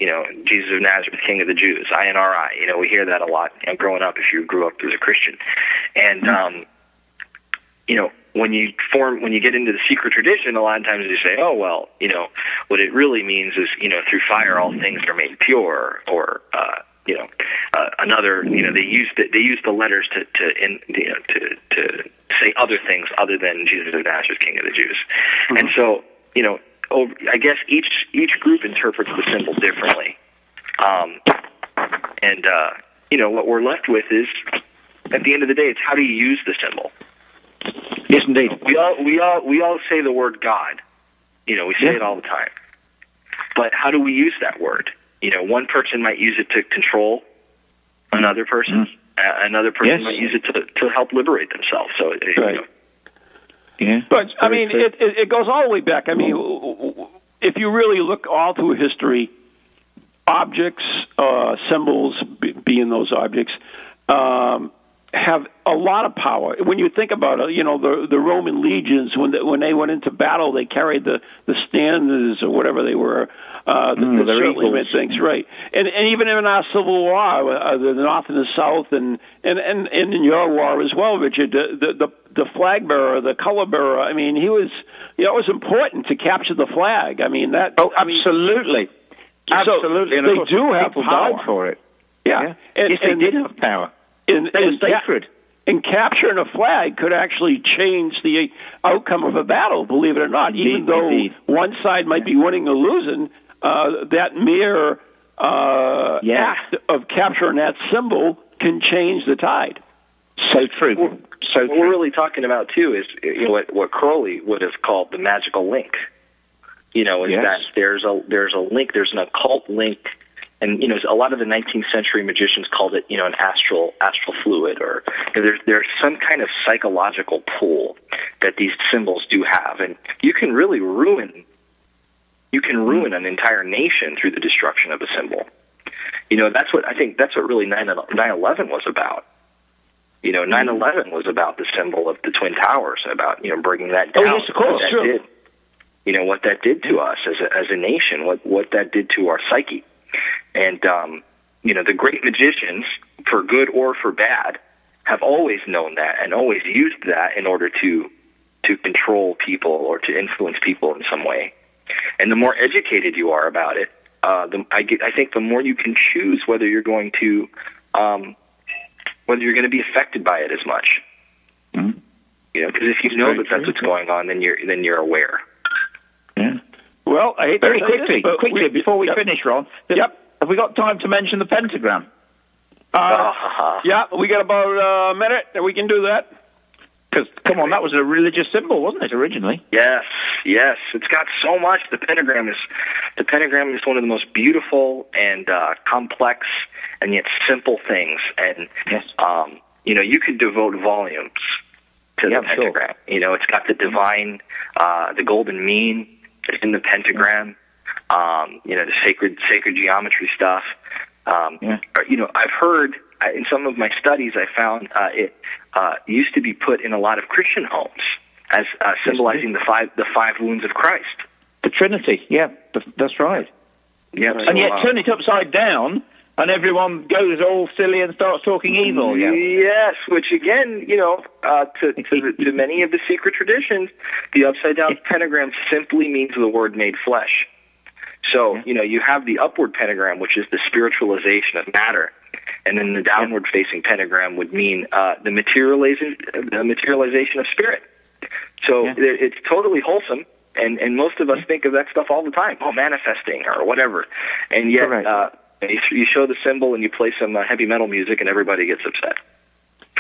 you know, Jesus of Nazareth, King of the Jews, INRI. You know, we hear that a lot. You know, growing up, if you grew up as a Christian, and um, you know, when you form, when you get into the secret tradition, a lot of times you say, oh well, you know, what it really means is, you know, through fire all things are made pure, or uh, you know, uh, another, you know, they use the, they use the letters to to in, you know to to say other things other than Jesus of Nazareth, King of the Jews, and so you know, over, I guess each each group interprets the symbol differently, um, and uh, you know what we're left with is, at the end of the day, it's how do you use the symbol. Yes, indeed. We all we all we all say the word God. You know, we say it all the time. But how do we use that word? You know, one person might use it to control another person. Uh, another person Yes. might use it to to help liberate themselves. So, uh, you Right. know, Yeah. But I mean, it, it, it goes all the way back. I mean, if you really look all through history, objects, uh, symbols, be, being those objects, um, have a lot of power. When you think about it, you know the the Roman legions when they, when they went into battle, they carried the the standards or whatever they were. Uh, that Mm, certainly meant things right. And and even in our Civil War, uh, the North and the South, and and and, and in your war as well, Richard, the the the, the flag bearer, the color bearer. I mean, he was. You know, it was important to capture the flag. I mean that. Oh, I mean, absolutely. So absolutely. And they course, do have power. for it. yeah. Yeah. And, yes, they and, did have power. And, They were and ca- sacred. and capturing a flag could actually change the outcome of a battle, believe it or not. Even though indeed. one side might be winning or losing, uh, that mere uh, Yeah. act of capturing that symbol can change the tide. So true. So what we're really talking about too is you know, what what Crowley would have called the magical link. You know, is Yes. that there's a there's a link, there's an occult link, and you know, a lot of the 19th century magicians called it you know an astral astral fluid, or you know, there's there's some kind of psychological pull that these symbols do have, and you can really ruin you can ruin an entire nation through the destruction of a symbol. You know, that's what I think. That's what really 9 11 was about. You know, 9/11 was about the symbol of the twin towers, about you know bringing that Oh, down. yes, of course, sure. did. You know what that did to us as a as a nation, what what that did to our psyche, and um, you know the great magicians, for good or for bad, have always known that and always used that in order to to control people or to influence people in some way. And the more educated you are about it, uh, the, I, get, I think the more you can choose whether you're going to um, whether you're going to be affected by it as much. Mhm. You know, because if you know that that's what's going on, then you're then you're aware. Yeah. Well, I hate Very to quickly, this, but quickly, we- before we yep. finish, Ron. Yep. Have we got time to mention the pentagram? Uh, yeah, we got about uh, a minute, that we can do that. Because come on, that was a religious symbol, wasn't it originally? Yes, yes. It's got so much. The pentagram is the pentagram is one of the most beautiful and uh, complex and yet simple things. And yes. um, you know, you could devote volumes to yeah, the pentagram. Sure. You know, it's got the divine, uh, the golden mean in the pentagram. Um, you know, the sacred sacred geometry stuff. Um, yeah. You know, I've heard in some of my studies, I found uh, it uh, used to be put in a lot of Christian homes as uh, symbolizing the five the five wounds of Christ. The Trinity, yeah, that's right. Yeah, and yet turn it upside down, and everyone goes all silly and starts talking evil. Yeah. Yes, which again, you know, uh, to, to to many of the secret traditions, the upside down pentagram simply means the word made flesh. So, you know, you have the upward pentagram, which is the spiritualization of matter, and then the downward facing pentagram would mean uh, the materialization, the materialization of spirit. So yeah. it's totally wholesome, and and most of us think of that stuff all the time, oh, manifesting or whatever, and yet uh, you show the symbol and you play some uh, heavy metal music, and everybody gets upset.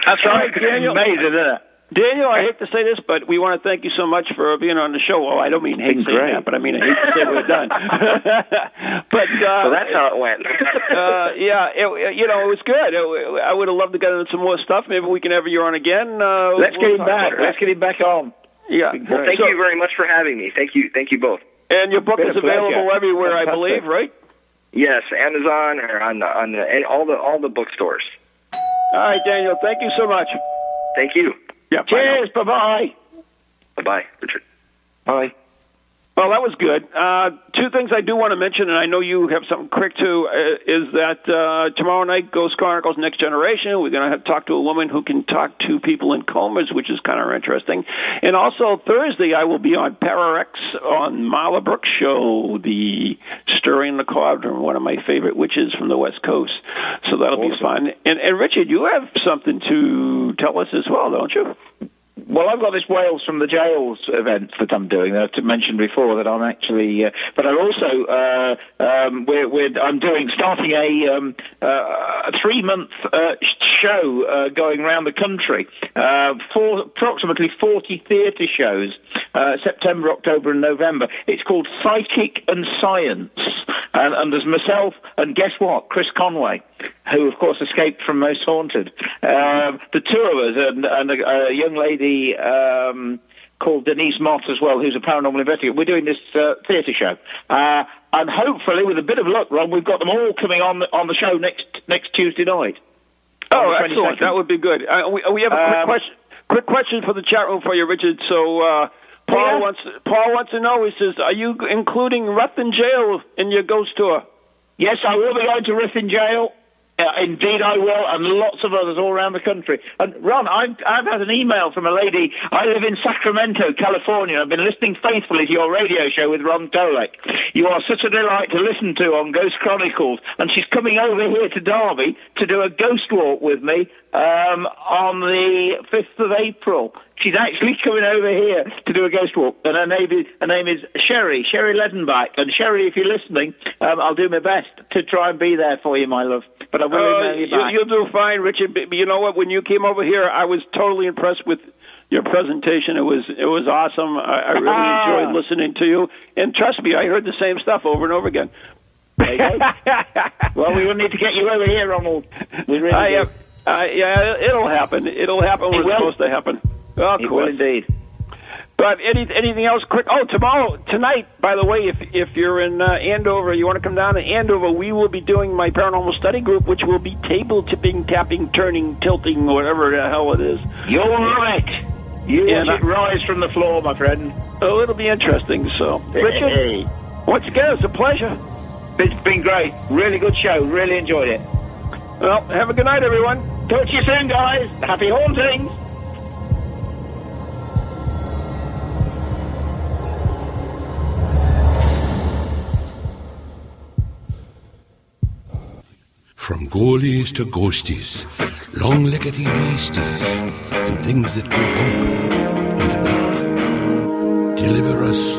That's right, Daniel. Amazing, isn't it? Daniel, I hate to say this, but we want to thank you so much for being on the show. Well, I don't mean hate to say great. that, but I mean I hate to say we're done. <laughs> but uh, well, that's how it went. <laughs> uh, yeah, it, you know, it was good. It, I would have loved to get into some more stuff. Maybe we can have you on again. Uh, Let's we'll get him back. Let's get him back on. Yeah. Well, thank so, you very much for having me. Thank you. Thank you both. And your book is a pleasure. available everywhere, I believe, right? Yes, Amazon or on the, on the, all the all the bookstores. All right, Daniel. Thank you so much. Thank you. Yeah. Cheers. Bye bye. Bye bye, Richard. Bye. Well, that was good. Uh, two things I do want to mention, and I know you have something quick too, uh, is that uh, tomorrow night, Ghost Chronicles Next Generation, we're going to have talk to a woman who can talk to people in comas, which is kind of interesting. And also Thursday, I will be on Pararex on Marla Brooks' show, the Stirring the Cauldron, one of my favorite witches from the West Coast. So that'll be fun. And, and Richard, you have something to tell us as well, don't you? Well, I've got this Wales from the Jails event that I'm doing that I mentioned before that I'm actually, uh, but I'm also, uh, um, we're, we're, I'm doing, starting a, um, uh, a three month uh, show uh, going around the country, uh, for approximately 40 theatre shows, uh, September, October, and November. It's called Psychic and Science. And, and there's myself, and guess what? Chris Conway, who, of course, escaped from Most Haunted. Um, the two of us, and, and a, a young lady um, called Denise Mott as well, who's a paranormal investigator. We're doing this uh, theatre show. Uh, and hopefully, with a bit of luck, Ron, we've got them all coming on, on the show next, next Tuesday night. Oh, excellent. 22nd. That would be good. Uh, we, we have a quick Um, question. Quick question for the chat room for you, Richard. So uh, Paul Yeah. wants Paul wants to know. He says, "Are you including Ruthin Jail in your ghost tour?" Yes, I will be going to Ruthin Jail. Uh, indeed, I will, and lots of others all around the country. And Ron, I've, I've had an email from a lady. I live in Sacramento, California. I've been listening faithfully to your radio show with Ron Kolek. You are such a delight to listen to on Ghost Chronicles, and she's coming over here to Derby to do a ghost walk with me um, on the 5th of April. She's actually coming over here to do a ghost walk, and her name is, her name is Sherry, Sherry Ledenbach. And Sherry, if you're listening, um, I'll do my best to try and be there for you, my love. But I will Uh, you back. you, will do fine, Richard. But you know what? When you came over here, I was totally impressed with your presentation. It was it was awesome. I, I really Ah. enjoyed listening to you. And trust me, I heard the same stuff over and over again. There you go. well, we will need to get you over here, Ronald. We really I, do. uh, uh, yeah, it'll happen. It'll happen when It it's supposed to happen. Of It course. will indeed. But any, anything else quick? Oh, tomorrow, tonight, by the way, if if you're in uh, Andover, you want to come down to Andover, we will be doing my paranormal study group, which will be table tipping, tapping, turning, tilting, whatever the hell it is. You're right. You Yeah, watch it rise from the floor, my friend. Oh, it'll be interesting. So, Richard, Hey. once again, it's a pleasure. It's been great. Really good show. Really enjoyed it. Well, have a good night, everyone. Talk to you soon, guys. Happy hauntings. From ghoulies to ghosties, long-leggedy beasties, and things that go bump the night. Deliver us